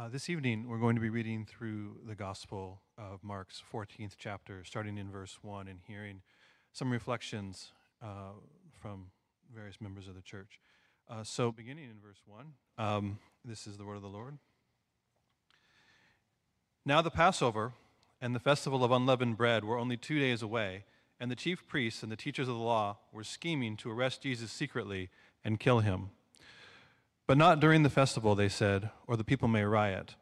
Uh, this evening, we're going to be reading through the Gospel of Mark's 14th chapter, starting in verse 1, and hearing some reflections uh, from various members of the church. Uh, so, beginning in verse 1, um, this is the word of the Lord. Now, the Passover and the festival of unleavened bread were only two days away, and the chief priests and the teachers of the law were scheming to arrest Jesus secretly and kill him. But not during the festival, they said, or the people may riot.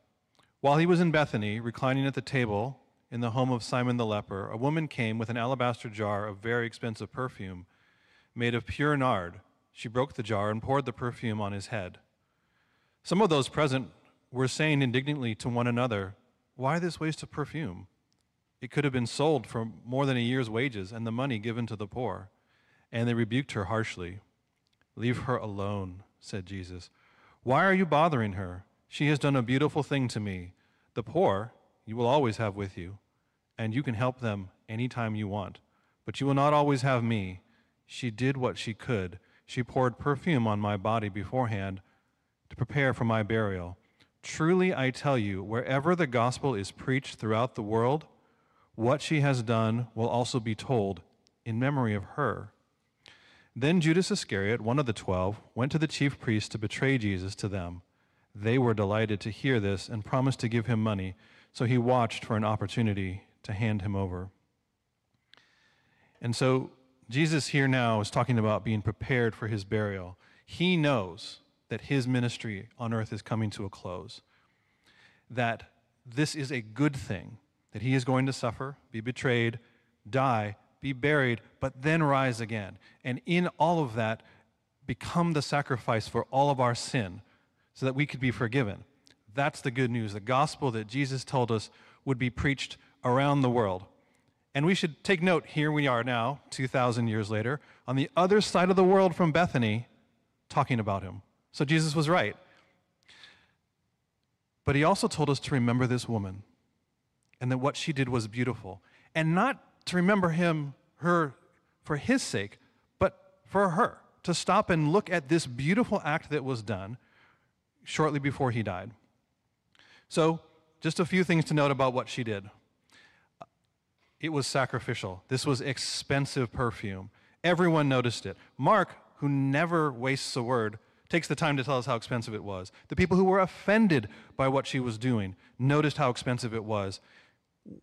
While he was in Bethany, reclining at the table in the home of Simon the leper, a woman came with an alabaster jar of very expensive perfume made of pure nard. She broke the jar and poured the perfume on his head. Some of those present were saying indignantly to one another, Why this waste of perfume? It could have been sold for more than a year's wages and the money given to the poor. And they rebuked her harshly. Leave her alone, said Jesus. Why are you bothering her? She has done a beautiful thing to me. The poor you will always have with you, and you can help them any time you want. But you will not always have me. She did what she could. She poured perfume on my body beforehand to prepare for my burial. Truly, I tell you, wherever the gospel is preached throughout the world, what she has done will also be told in memory of her. Then Judas Iscariot, one of the twelve, went to the chief priests to betray Jesus to them. They were delighted to hear this and promised to give him money, so he watched for an opportunity to hand him over. And so Jesus here now is talking about being prepared for his burial. He knows that his ministry on earth is coming to a close, that this is a good thing, that he is going to suffer, be betrayed, die, be buried, but then rise again. And in all of that, become the sacrifice for all of our sin so that we could be forgiven. That's the good news. The gospel that Jesus told us would be preached around the world. And we should take note here we are now, 2,000 years later, on the other side of the world from Bethany, talking about him. So Jesus was right. But he also told us to remember this woman and that what she did was beautiful. And not to remember him, her, for his sake, but for her, to stop and look at this beautiful act that was done shortly before he died. So, just a few things to note about what she did. It was sacrificial. This was expensive perfume. Everyone noticed it. Mark, who never wastes a word, takes the time to tell us how expensive it was. The people who were offended by what she was doing noticed how expensive it was.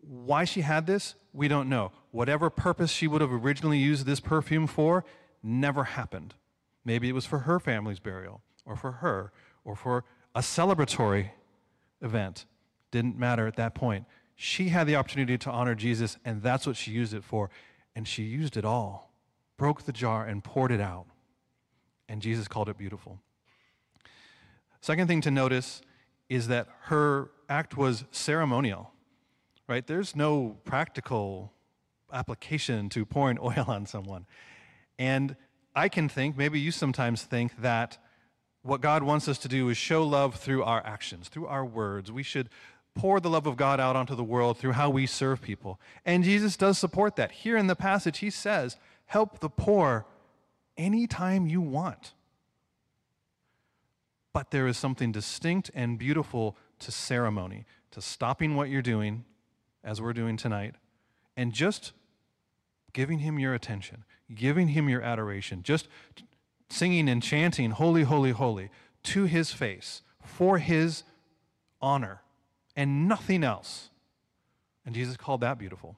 Why she had this, we don't know. Whatever purpose she would have originally used this perfume for never happened. Maybe it was for her family's burial, or for her, or for a celebratory event. Didn't matter at that point. She had the opportunity to honor Jesus, and that's what she used it for. And she used it all, broke the jar, and poured it out. And Jesus called it beautiful. Second thing to notice is that her act was ceremonial right? There's no practical application to pouring oil on someone. And I can think, maybe you sometimes think, that what God wants us to do is show love through our actions, through our words. We should pour the love of God out onto the world through how we serve people. And Jesus does support that. Here in the passage, he says, Help the poor anytime you want. But there is something distinct and beautiful to ceremony, to stopping what you're doing as we're doing tonight, and just giving him your attention, giving him your adoration, just singing and chanting, Holy, Holy, Holy, to his face, for his honor, and nothing else. And Jesus called that beautiful.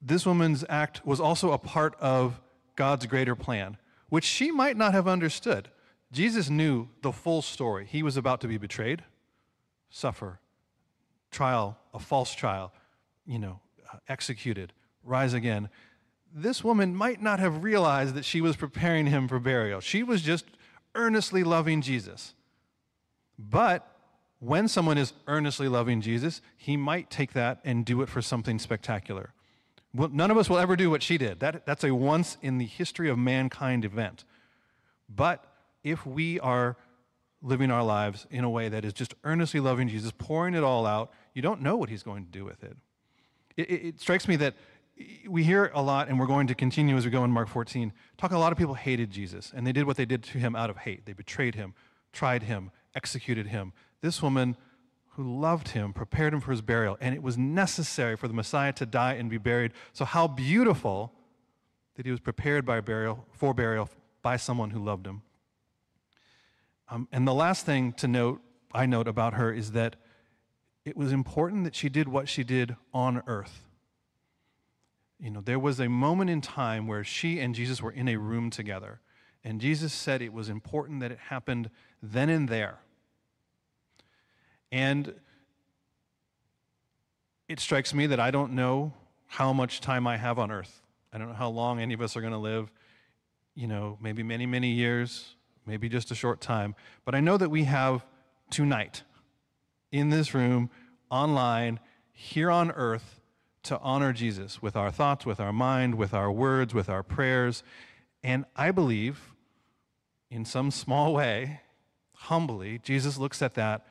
This woman's act was also a part of God's greater plan, which she might not have understood. Jesus knew the full story. He was about to be betrayed, suffer, trial, a false trial, you know, uh, executed, rise again. This woman might not have realized that she was preparing him for burial. She was just earnestly loving Jesus. But when someone is earnestly loving Jesus, he might take that and do it for something spectacular. Well, none of us will ever do what she did. That, that's a once in the history of mankind event. But if we are living our lives in a way that is just earnestly loving Jesus, pouring it all out, you don't know what he's going to do with it. It, it, it strikes me that we hear a lot, and we're going to continue as we go in Mark 14, talk a lot of people hated Jesus, and they did what they did to him out of hate. They betrayed him, tried him, executed him. This woman who loved him prepared him for his burial, and it was necessary for the Messiah to die and be buried. So, how beautiful that he was prepared by burial, for burial by someone who loved him. Um, and the last thing to note, I note about her, is that it was important that she did what she did on earth. You know, there was a moment in time where she and Jesus were in a room together, and Jesus said it was important that it happened then and there. And it strikes me that I don't know how much time I have on earth. I don't know how long any of us are going to live. You know, maybe many, many years, maybe just a short time. But I know that we have tonight in this room, online, here on earth, to honor Jesus with our thoughts, with our mind, with our words, with our prayers. And I believe, in some small way, humbly, Jesus looks at that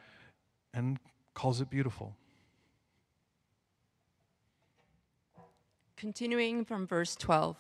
and calls it beautiful. Continuing from verse 12.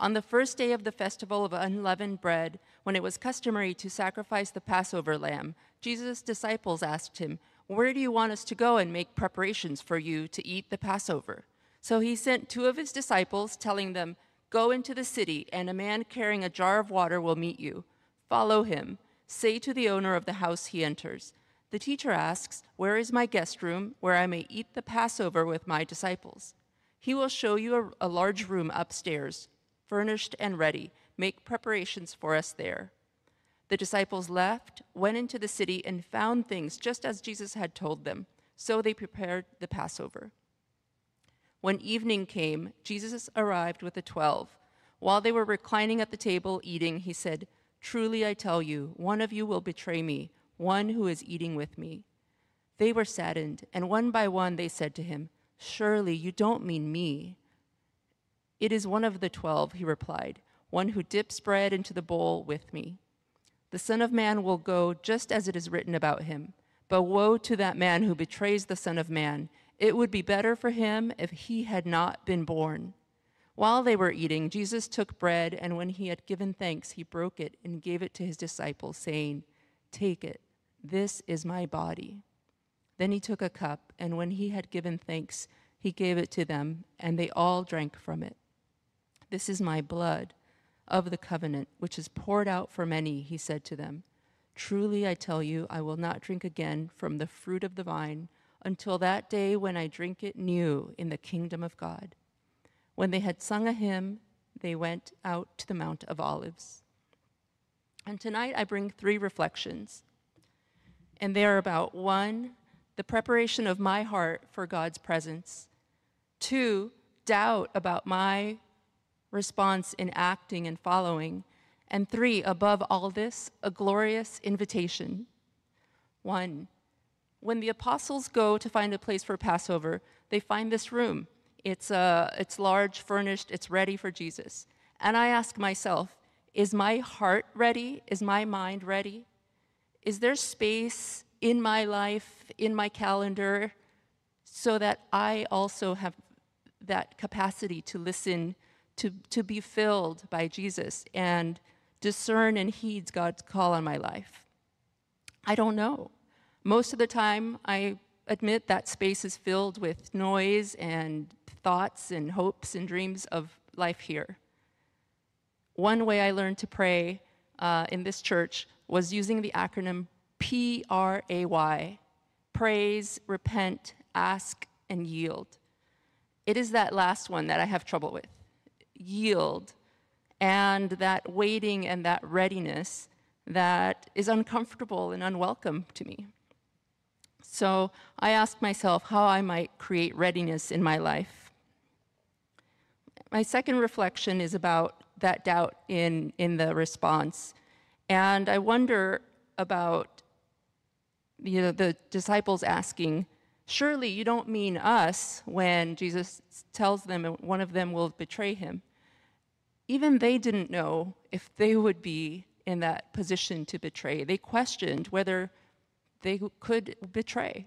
On the first day of the festival of unleavened bread, when it was customary to sacrifice the Passover lamb, Jesus' disciples asked him, Where do you want us to go and make preparations for you to eat the Passover? So he sent two of his disciples, telling them, Go into the city, and a man carrying a jar of water will meet you. Follow him. Say to the owner of the house he enters, The teacher asks, Where is my guest room, where I may eat the Passover with my disciples? He will show you a, a large room upstairs, furnished and ready. Make preparations for us there. The disciples left, went into the city, and found things just as Jesus had told them. So they prepared the Passover. When evening came, Jesus arrived with the twelve. While they were reclining at the table eating, he said, Truly I tell you, one of you will betray me, one who is eating with me. They were saddened, and one by one they said to him, Surely you don't mean me. It is one of the twelve, he replied, one who dips bread into the bowl with me. The Son of Man will go just as it is written about him. But woe to that man who betrays the Son of Man. It would be better for him if he had not been born. While they were eating, Jesus took bread, and when he had given thanks, he broke it and gave it to his disciples, saying, Take it, this is my body. Then he took a cup, and when he had given thanks, he gave it to them, and they all drank from it. This is my blood of the covenant, which is poured out for many, he said to them. Truly I tell you, I will not drink again from the fruit of the vine until that day when I drink it new in the kingdom of God. When they had sung a hymn, they went out to the Mount of Olives. And tonight I bring three reflections. And they are about one, the preparation of my heart for God's presence. Two, doubt about my response in acting and following. And three, above all this, a glorious invitation. One, when the apostles go to find a place for Passover, they find this room. It's, uh, it's large, furnished, it's ready for Jesus. And I ask myself, is my heart ready? Is my mind ready? Is there space in my life, in my calendar, so that I also have that capacity to listen, to, to be filled by Jesus and discern and heed God's call on my life? I don't know. Most of the time, I admit that space is filled with noise and thoughts and hopes and dreams of life here. One way I learned to pray uh, in this church was using the acronym P R A Y praise, repent, ask, and yield. It is that last one that I have trouble with yield, and that waiting and that readiness that is uncomfortable and unwelcome to me. So I asked myself how I might create readiness in my life. My second reflection is about that doubt in, in the response. And I wonder about you know, the disciples asking, Surely you don't mean us when Jesus tells them one of them will betray him. Even they didn't know if they would be in that position to betray. They questioned whether they could betray.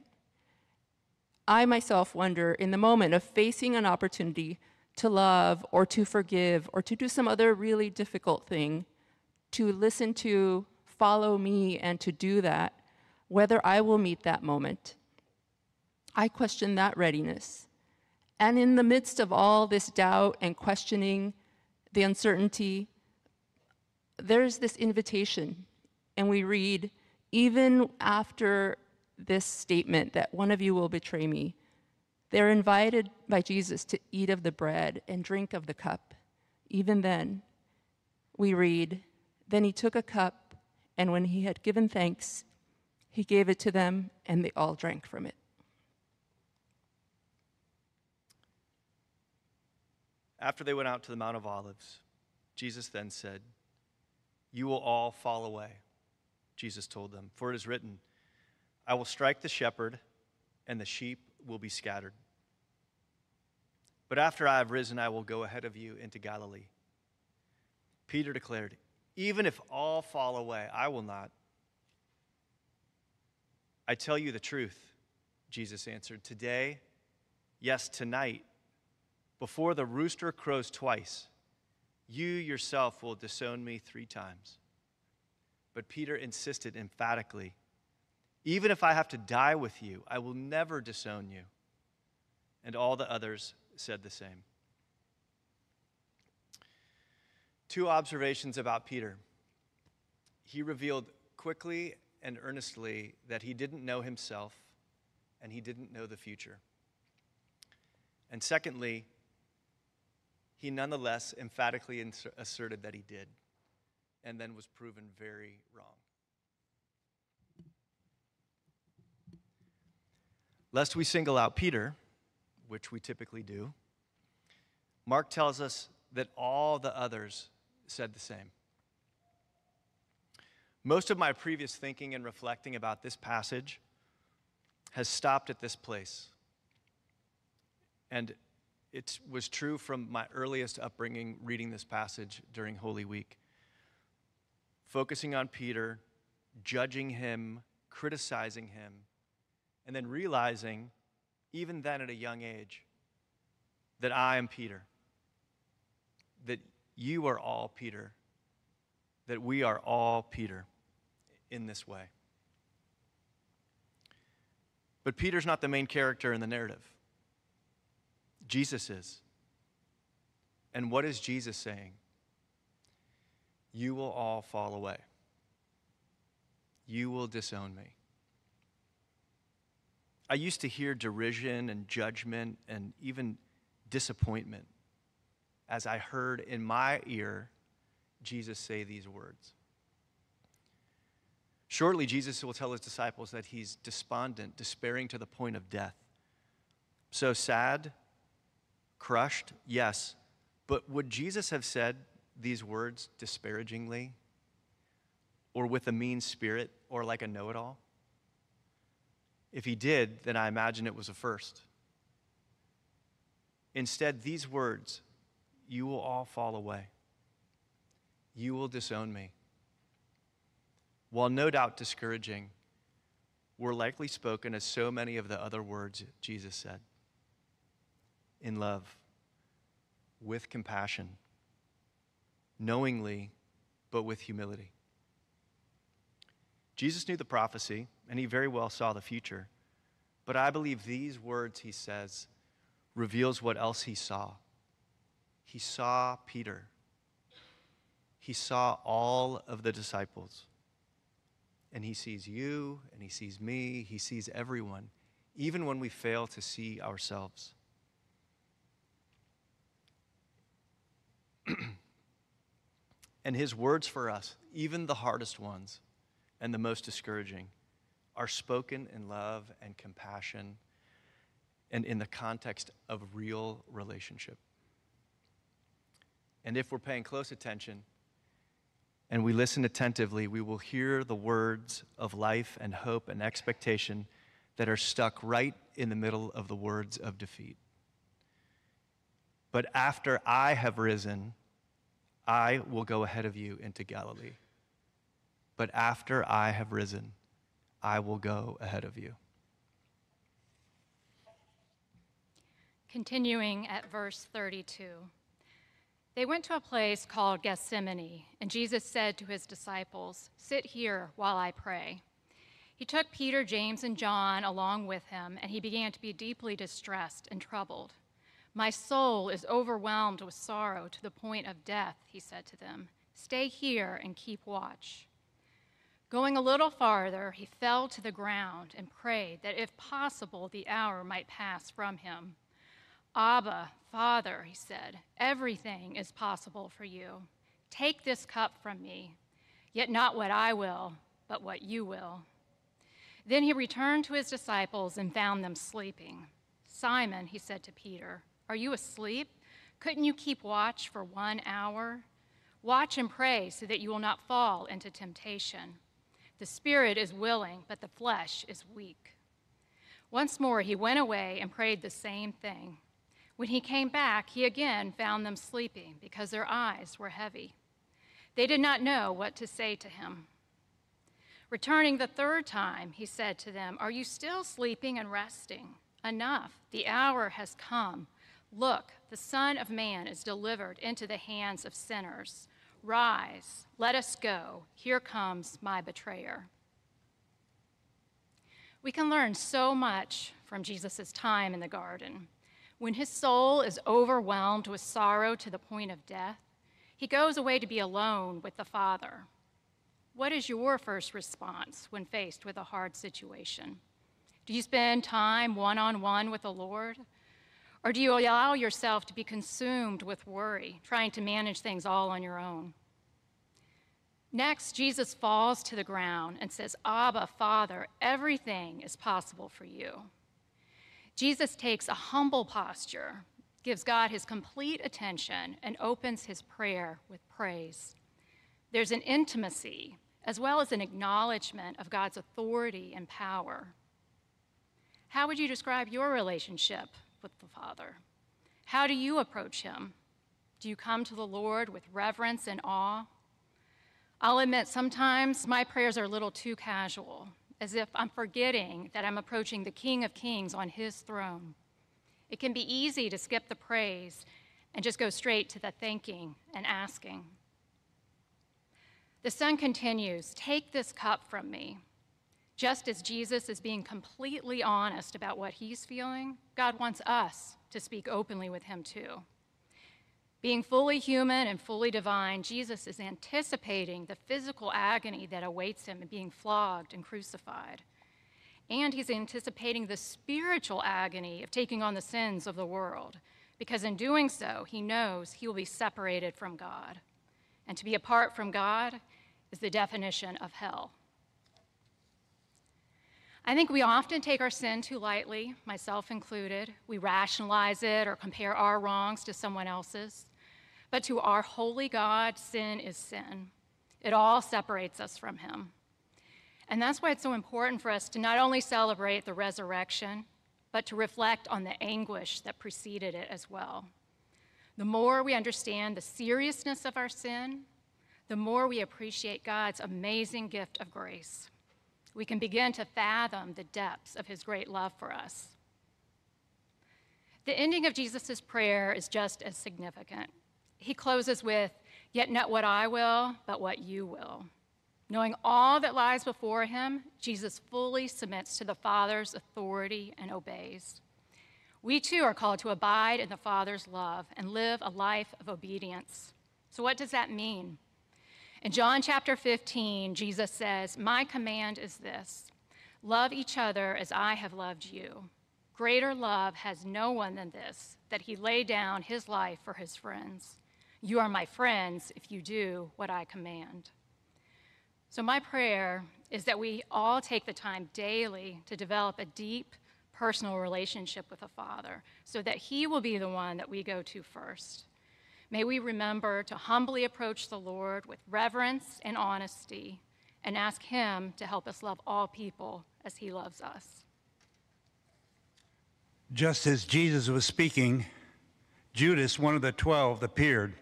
I myself wonder in the moment of facing an opportunity to love or to forgive or to do some other really difficult thing, to listen to, follow me, and to do that whether I will meet that moment. I question that readiness. And in the midst of all this doubt and questioning, the uncertainty, there's this invitation. And we read, even after this statement that one of you will betray me, they're invited by Jesus to eat of the bread and drink of the cup. Even then, we read, Then he took a cup, and when he had given thanks, he gave it to them, and they all drank from it. After they went out to the Mount of Olives, Jesus then said, You will all fall away. Jesus told them, For it is written, I will strike the shepherd, and the sheep will be scattered. But after I have risen, I will go ahead of you into Galilee. Peter declared, Even if all fall away, I will not. I tell you the truth, Jesus answered. Today, yes, tonight, before the rooster crows twice, you yourself will disown me three times. But Peter insisted emphatically, Even if I have to die with you, I will never disown you. And all the others said the same. Two observations about Peter. He revealed quickly and earnestly that he didn't know himself and he didn't know the future. And secondly, he nonetheless emphatically asserted that he did and then was proven very wrong. Lest we single out Peter, which we typically do, Mark tells us that all the others said the same. Most of my previous thinking and reflecting about this passage has stopped at this place. And it was true from my earliest upbringing reading this passage during Holy Week. Focusing on Peter, judging him, criticizing him, and then realizing, even then at a young age, that I am Peter, that you are all Peter, that we are all Peter in this way. But Peter's not the main character in the narrative. Jesus is. And what is Jesus saying? You will all fall away. You will disown me. I used to hear derision and judgment and even disappointment as I heard in my ear Jesus say these words. Shortly, Jesus will tell his disciples that he's despondent, despairing to the point of death. So sad, crushed, yes. But would Jesus have said these words disparagingly or with a mean spirit or like a know it all? If he did, then I imagine it was a first. Instead, these words, you will all fall away. You will disown me while no doubt discouraging, were likely spoken as so many of the other words Jesus said in love, with compassion, knowingly, but with humility. Jesus knew the prophecy, and he very well saw the future. But I believe these words he says reveals what else he saw. He saw Peter. He saw all of the disciples and He sees you, and He sees me, He sees everyone, even when we fail to see ourselves. And His words for us, even the hardest ones and the most discouraging, are spoken in love and compassion and in the context of real relationship. And if we're paying close attention, and we listen attentively, we will hear the words of life and hope and expectation that are stuck right in the middle of the words of defeat. But after I have risen, I will go ahead of you into Galilee. But after I have risen, I will go ahead of you. Continuing at verse 32. They went to a place called Gethsemane, and Jesus said to his disciples, Sit here while I pray. He took Peter, James, and John along with him, and he began to be deeply distressed and troubled. My soul is overwhelmed with sorrow to the point of death, he said to them. Stay here and keep watch. Going a little farther, he fell to the ground and prayed that if possible, the hour might pass from him. Abba, Father, he said, everything is possible for you. Take this cup from me, yet not what I will, but what you will. Then he returned to his disciples and found them sleeping. Simon, he said to Peter, Are you asleep? Couldn't you keep watch for one hour? Watch and pray so that you will not fall into temptation. The spirit is willing, but the flesh is weak. Once more he went away and prayed the same thing. When he came back, he again found them sleeping because their eyes were heavy. They did not know what to say to him. Returning the third time, he said to them, Are you still sleeping and resting? Enough, the hour has come. Look, the Son of Man is delivered into the hands of sinners. Rise, let us go. Here comes my betrayer. We can learn so much from Jesus' time in the garden. When his soul is overwhelmed with sorrow to the point of death, he goes away to be alone with the Father. What is your first response when faced with a hard situation? Do you spend time one on one with the Lord? Or do you allow yourself to be consumed with worry, trying to manage things all on your own? Next, Jesus falls to the ground and says, Abba, Father, everything is possible for you. Jesus takes a humble posture, gives God his complete attention, and opens his prayer with praise. There's an intimacy as well as an acknowledgement of God's authority and power. How would you describe your relationship with the Father? How do you approach Him? Do you come to the Lord with reverence and awe? I'll admit, sometimes my prayers are a little too casual, as if I'm forgetting that I'm approaching the King of Kings on His throne. It can be easy to skip the praise and just go straight to the thanking and asking. The Son continues Take this cup from me. Just as Jesus is being completely honest about what he's feeling, God wants us to speak openly with him too. Being fully human and fully divine, Jesus is anticipating the physical agony that awaits him in being flogged and crucified. And he's anticipating the spiritual agony of taking on the sins of the world, because in doing so, he knows he will be separated from God. And to be apart from God is the definition of hell. I think we often take our sin too lightly, myself included. We rationalize it or compare our wrongs to someone else's. But to our holy God, sin is sin. It all separates us from Him. And that's why it's so important for us to not only celebrate the resurrection, but to reflect on the anguish that preceded it as well. The more we understand the seriousness of our sin, the more we appreciate God's amazing gift of grace. We can begin to fathom the depths of his great love for us. The ending of Jesus' prayer is just as significant. He closes with, Yet not what I will, but what you will. Knowing all that lies before him, Jesus fully submits to the Father's authority and obeys. We too are called to abide in the Father's love and live a life of obedience. So, what does that mean? In John chapter 15, Jesus says, My command is this love each other as I have loved you. Greater love has no one than this, that he lay down his life for his friends. You are my friends if you do what I command. So, my prayer is that we all take the time daily to develop a deep personal relationship with the Father so that He will be the one that we go to first. May we remember to humbly approach the Lord with reverence and honesty and ask Him to help us love all people as He loves us. Just as Jesus was speaking, Judas, one of the twelve, appeared.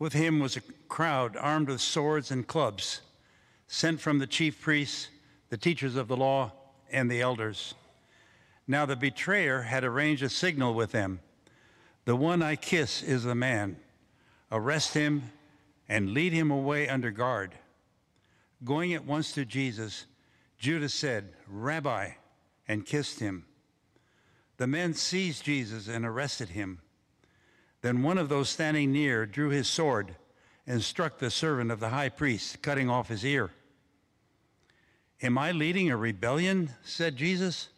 With him was a crowd armed with swords and clubs, sent from the chief priests, the teachers of the law, and the elders. Now the betrayer had arranged a signal with them the one I kiss is the man. Arrest him and lead him away under guard. Going at once to Jesus, Judas said, Rabbi, and kissed him. The men seized Jesus and arrested him. Then one of those standing near drew his sword and struck the servant of the high priest, cutting off his ear. Am I leading a rebellion, said Jesus,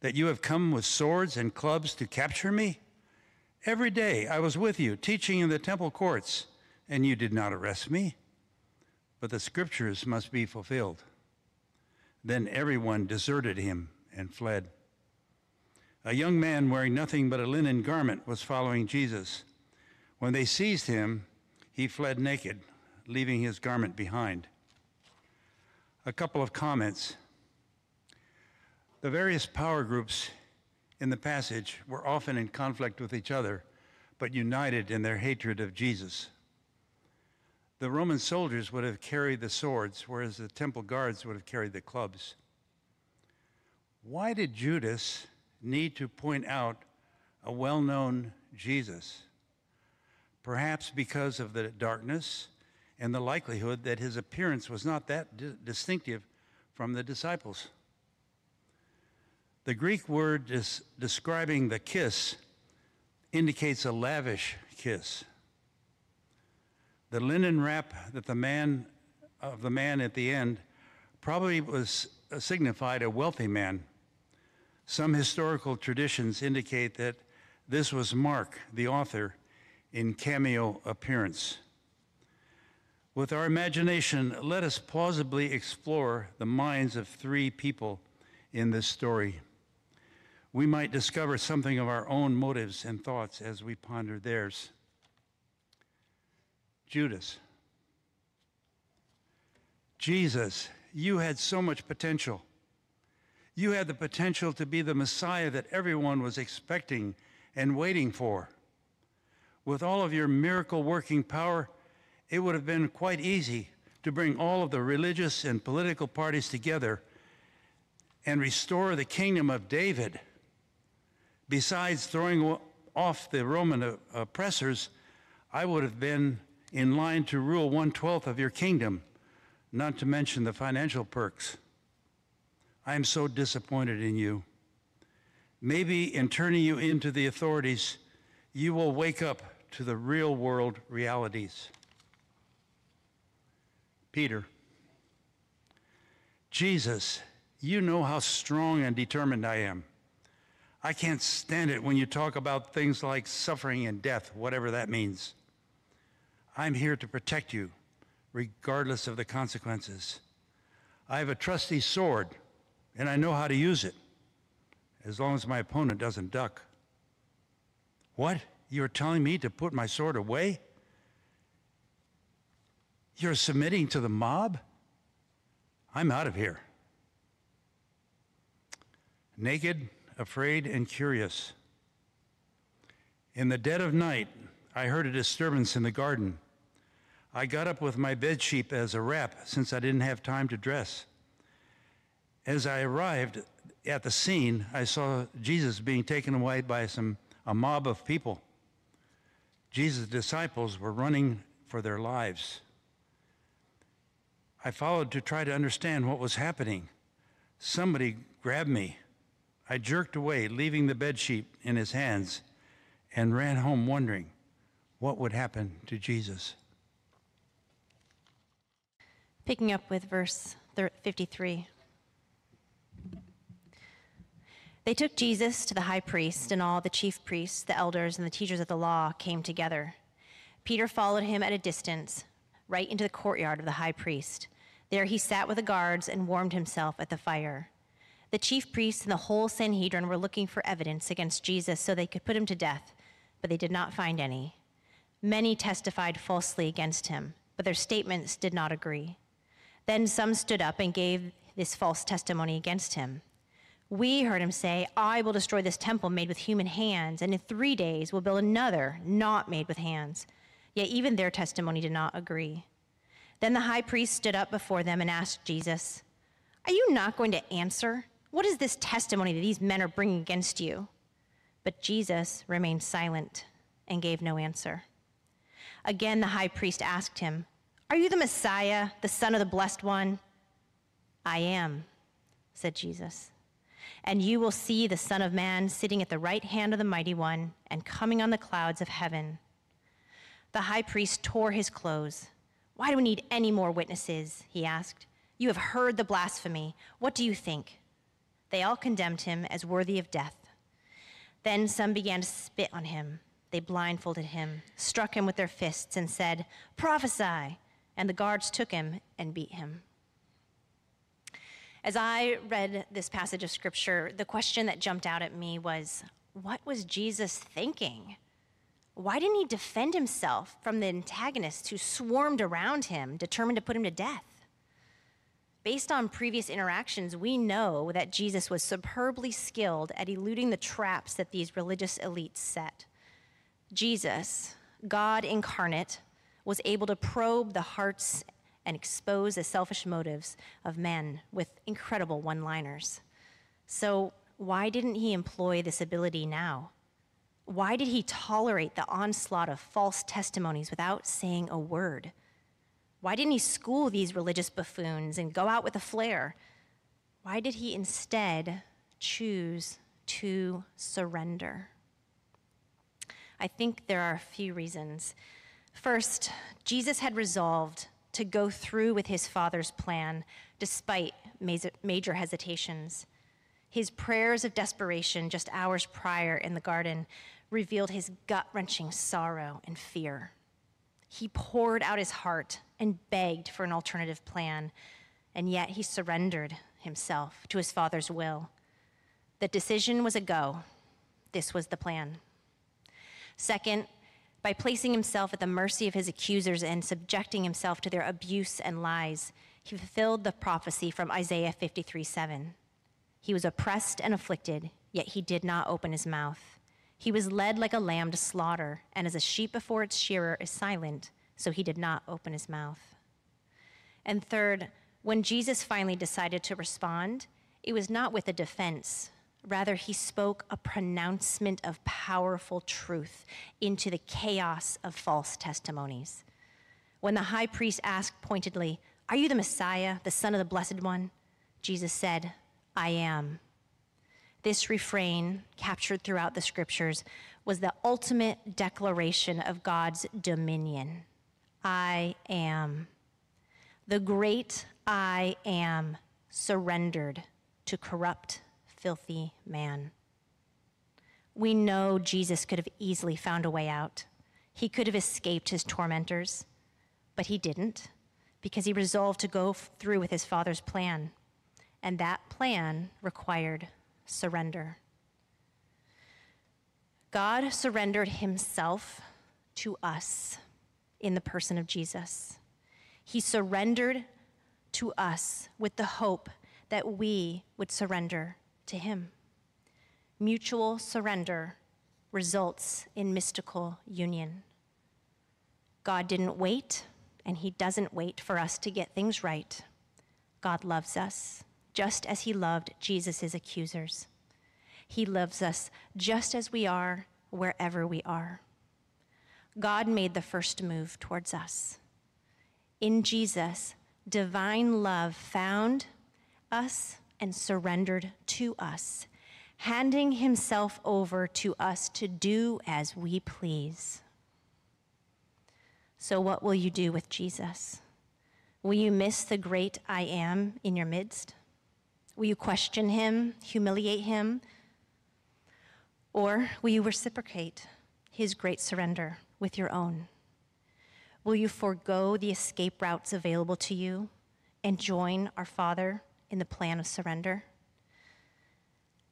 that you have come with swords and clubs to capture me? Every day I was with you, teaching in the temple courts, and you did not arrest me. But the scriptures must be fulfilled. Then everyone deserted him and fled. A young man wearing nothing but a linen garment was following Jesus. When they seized him, he fled naked, leaving his garment behind. A couple of comments. The various power groups in the passage were often in conflict with each other, but united in their hatred of Jesus. The Roman soldiers would have carried the swords, whereas the temple guards would have carried the clubs. Why did Judas need to point out a well known Jesus? Perhaps because of the darkness and the likelihood that his appearance was not that di- distinctive from the disciples. The Greek word des- describing the kiss indicates a lavish kiss. The linen wrap that the man of the man at the end probably was uh, signified a wealthy man. Some historical traditions indicate that this was Mark, the author, in cameo appearance. With our imagination, let us plausibly explore the minds of three people in this story. We might discover something of our own motives and thoughts as we ponder theirs. Judas. Jesus, you had so much potential. You had the potential to be the Messiah that everyone was expecting and waiting for. With all of your miracle working power, it would have been quite easy to bring all of the religious and political parties together and restore the kingdom of David. Besides throwing off the Roman uh, oppressors, I would have been in line to rule one twelfth of your kingdom, not to mention the financial perks. I am so disappointed in you. Maybe in turning you into the authorities, you will wake up to the real world realities. Peter, Jesus, you know how strong and determined I am. I can't stand it when you talk about things like suffering and death, whatever that means. I'm here to protect you, regardless of the consequences. I have a trusty sword, and I know how to use it, as long as my opponent doesn't duck. What? You're telling me to put my sword away? You're submitting to the mob? I'm out of here. Naked, afraid, and curious. In the dead of night, I heard a disturbance in the garden. I got up with my bed sheet as a wrap since I didn't have time to dress. As I arrived at the scene, I saw Jesus being taken away by some a mob of people. Jesus' disciples were running for their lives. I followed to try to understand what was happening. Somebody grabbed me. I jerked away, leaving the bed sheet in his hands, and ran home wondering what would happen to Jesus. Picking up with verse 53. They took Jesus to the high priest, and all the chief priests, the elders, and the teachers of the law came together. Peter followed him at a distance, right into the courtyard of the high priest. There he sat with the guards and warmed himself at the fire. The chief priests and the whole Sanhedrin were looking for evidence against Jesus so they could put him to death, but they did not find any. Many testified falsely against him, but their statements did not agree. Then some stood up and gave this false testimony against him. We heard him say, I will destroy this temple made with human hands, and in three days will build another not made with hands. Yet even their testimony did not agree. Then the high priest stood up before them and asked Jesus, Are you not going to answer? What is this testimony that these men are bringing against you? But Jesus remained silent and gave no answer. Again, the high priest asked him, Are you the Messiah, the Son of the Blessed One? I am, said Jesus. And you will see the Son of Man sitting at the right hand of the Mighty One and coming on the clouds of heaven. The high priest tore his clothes. Why do we need any more witnesses? He asked. You have heard the blasphemy. What do you think? They all condemned him as worthy of death. Then some began to spit on him. They blindfolded him, struck him with their fists, and said, Prophesy! And the guards took him and beat him. As I read this passage of scripture, the question that jumped out at me was what was Jesus thinking? Why didn't he defend himself from the antagonists who swarmed around him, determined to put him to death? Based on previous interactions, we know that Jesus was superbly skilled at eluding the traps that these religious elites set. Jesus, God incarnate, was able to probe the hearts and expose the selfish motives of men with incredible one liners. So, why didn't he employ this ability now? Why did he tolerate the onslaught of false testimonies without saying a word? Why didn't he school these religious buffoons and go out with a flare? Why did he instead choose to surrender? I think there are a few reasons. First, Jesus had resolved to go through with his Father's plan despite major hesitations. His prayers of desperation just hours prior in the garden revealed his gut wrenching sorrow and fear. He poured out his heart and begged for an alternative plan, and yet he surrendered himself to his Father's will. The decision was a go. This was the plan. Second, by placing himself at the mercy of his accusers and subjecting himself to their abuse and lies, he fulfilled the prophecy from Isaiah 53 7. He was oppressed and afflicted, yet he did not open his mouth. He was led like a lamb to slaughter, and as a sheep before its shearer is silent, so he did not open his mouth. And third, when Jesus finally decided to respond, it was not with a defense, Rather, he spoke a pronouncement of powerful truth into the chaos of false testimonies. When the high priest asked pointedly, Are you the Messiah, the Son of the Blessed One? Jesus said, I am. This refrain, captured throughout the scriptures, was the ultimate declaration of God's dominion. I am. The great I am surrendered to corrupt filthy man. We know Jesus could have easily found a way out. He could have escaped his tormentors, but he didn't because he resolved to go through with his Father's plan. And that plan required surrender. God surrendered himself to us in the person of Jesus. He surrendered to us with the hope that we would surrender to Him. Mutual surrender results in mystical union. God didn't wait, and He doesn't wait for us to get things right. God loves us just as He loved Jesus' accusers. He loves us just as we are, wherever we are. God made the first move towards us. In Jesus, divine love found us and surrendered to us, handing himself over to us to do as we please. So, what will you do with Jesus? Will you miss the great I am in your midst? Will you question him, humiliate him? Or will you reciprocate his great surrender with your own? Will you forego the escape routes available to you and join our Father in the plan of surrender.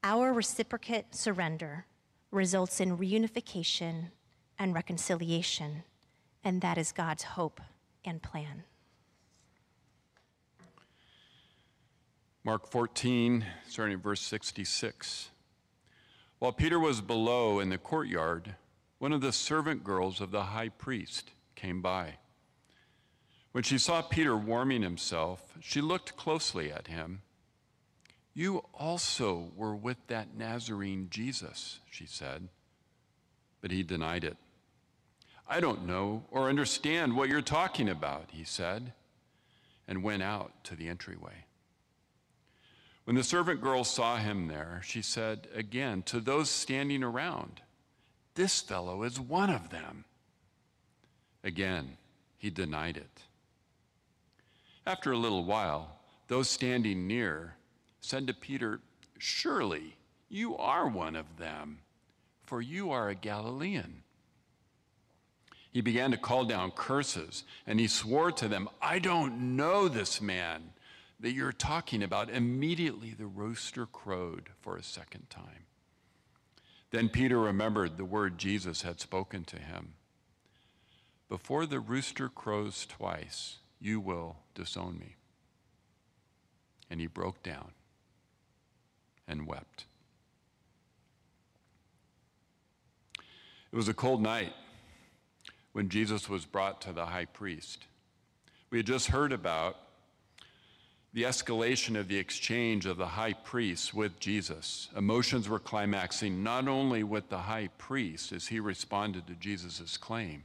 Our reciprocate surrender results in reunification and reconciliation, and that is God's hope and plan. Mark 14, starting at verse 66. While Peter was below in the courtyard, one of the servant girls of the high priest came by. When she saw Peter warming himself, she looked closely at him. You also were with that Nazarene Jesus, she said. But he denied it. I don't know or understand what you're talking about, he said, and went out to the entryway. When the servant girl saw him there, she said again to those standing around, This fellow is one of them. Again, he denied it. After a little while, those standing near said to Peter, Surely you are one of them, for you are a Galilean. He began to call down curses, and he swore to them, I don't know this man that you're talking about. Immediately the rooster crowed for a second time. Then Peter remembered the word Jesus had spoken to him Before the rooster crows twice, you will disown me. And he broke down and wept. It was a cold night when Jesus was brought to the high priest. We had just heard about the escalation of the exchange of the high priest with Jesus. Emotions were climaxing not only with the high priest as he responded to Jesus' claim,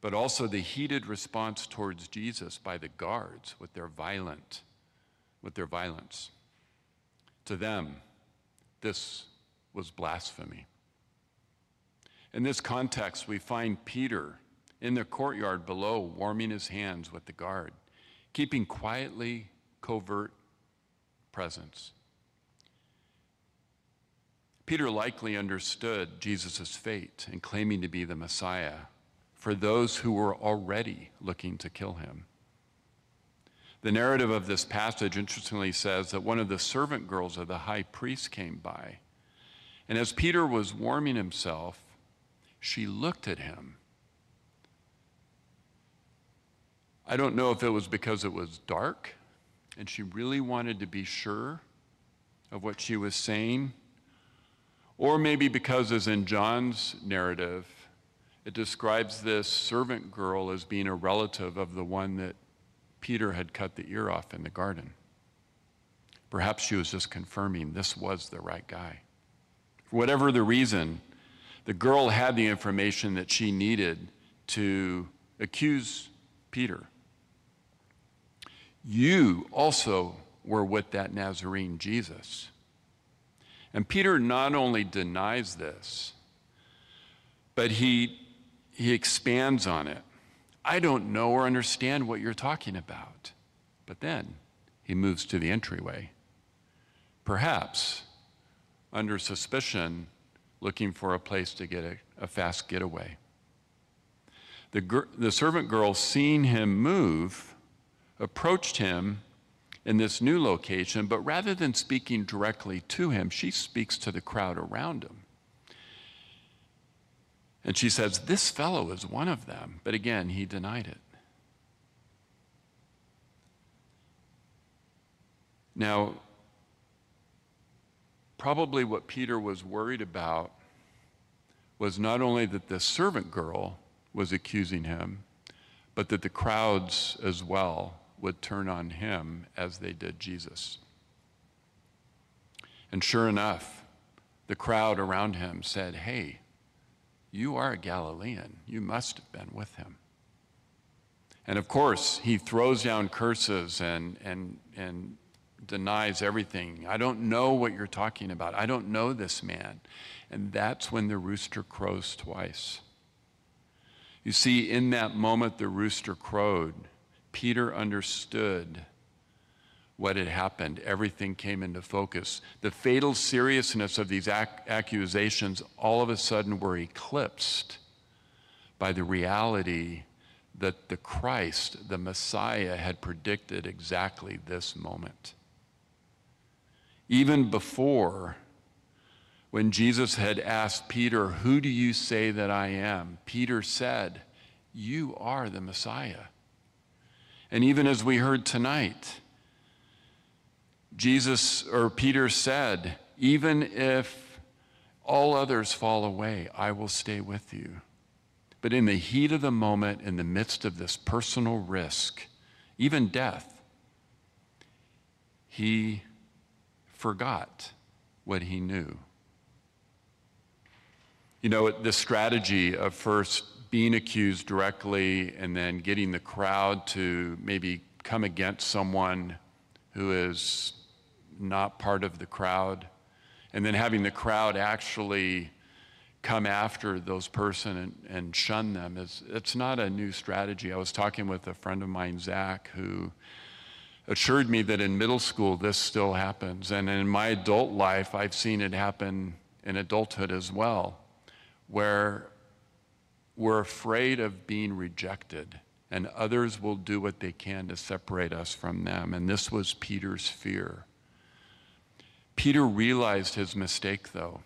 but also the heated response towards Jesus by the guards with their violent with their violence. To them, this was blasphemy. In this context, we find Peter in the courtyard below warming his hands with the guard keeping quietly covert presence. Peter likely understood Jesus' fate in claiming to be the Messiah for those who were already looking to kill him. The narrative of this passage interestingly says that one of the servant girls of the high priest came by. And as Peter was warming himself, she looked at him I don't know if it was because it was dark and she really wanted to be sure of what she was saying, or maybe because, as in John's narrative, it describes this servant girl as being a relative of the one that Peter had cut the ear off in the garden. Perhaps she was just confirming this was the right guy. For whatever the reason, the girl had the information that she needed to accuse Peter. You also were with that Nazarene Jesus. And Peter not only denies this, but he, he expands on it. I don't know or understand what you're talking about. But then he moves to the entryway, perhaps under suspicion, looking for a place to get a, a fast getaway. The, the servant girl, seeing him move, approached him in this new location, but rather than speaking directly to him, she speaks to the crowd around him. And she says, This fellow is one of them. But again, he denied it. Now, probably what Peter was worried about was not only that the servant girl was accusing him, but that the crowds as well would turn on him as they did Jesus. And sure enough, the crowd around him said, Hey, you are a Galilean. You must have been with him. And of course, he throws down curses and, and, and denies everything. I don't know what you're talking about. I don't know this man. And that's when the rooster crows twice. You see, in that moment the rooster crowed, Peter understood what had happened. Everything came into focus. The fatal seriousness of these ac- accusations all of a sudden were eclipsed by the reality that the Christ, the Messiah, had predicted exactly this moment. Even before, when Jesus had asked Peter, Who do you say that I am? Peter said, You are the Messiah. And even as we heard tonight, Jesus or Peter said, Even if all others fall away, I will stay with you. But in the heat of the moment, in the midst of this personal risk, even death, he forgot what he knew. You know, the strategy of first being accused directly and then getting the crowd to maybe come against someone who is not part of the crowd, and then having the crowd actually come after those person and, and shun them is it's not a new strategy. I was talking with a friend of mine, Zach, who assured me that in middle school this still happens. And in my adult life, I've seen it happen in adulthood as well, where we're afraid of being rejected and others will do what they can to separate us from them. And this was Peter's fear. Peter realized his mistake, though.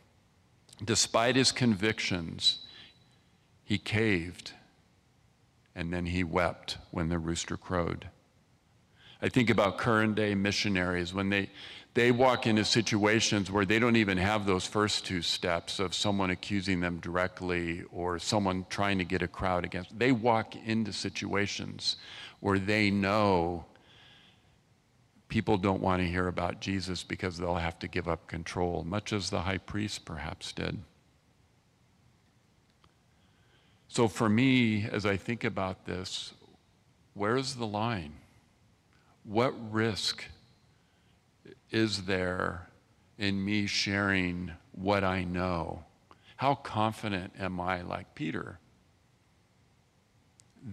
Despite his convictions, he caved and then he wept when the rooster crowed. I think about current day missionaries when they, they walk into situations where they don't even have those first two steps of someone accusing them directly or someone trying to get a crowd against. They walk into situations where they know people don't want to hear about Jesus because they'll have to give up control, much as the high priest perhaps did. So, for me, as I think about this, where's the line? What risk is there in me sharing what I know? How confident am I, like Peter,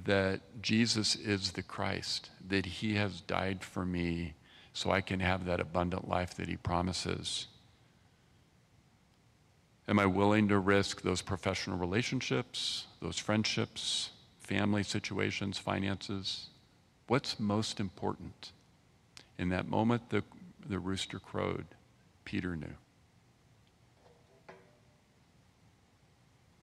that Jesus is the Christ, that he has died for me so I can have that abundant life that he promises? Am I willing to risk those professional relationships, those friendships, family situations, finances? What's most important? In that moment, the, the rooster crowed. Peter knew.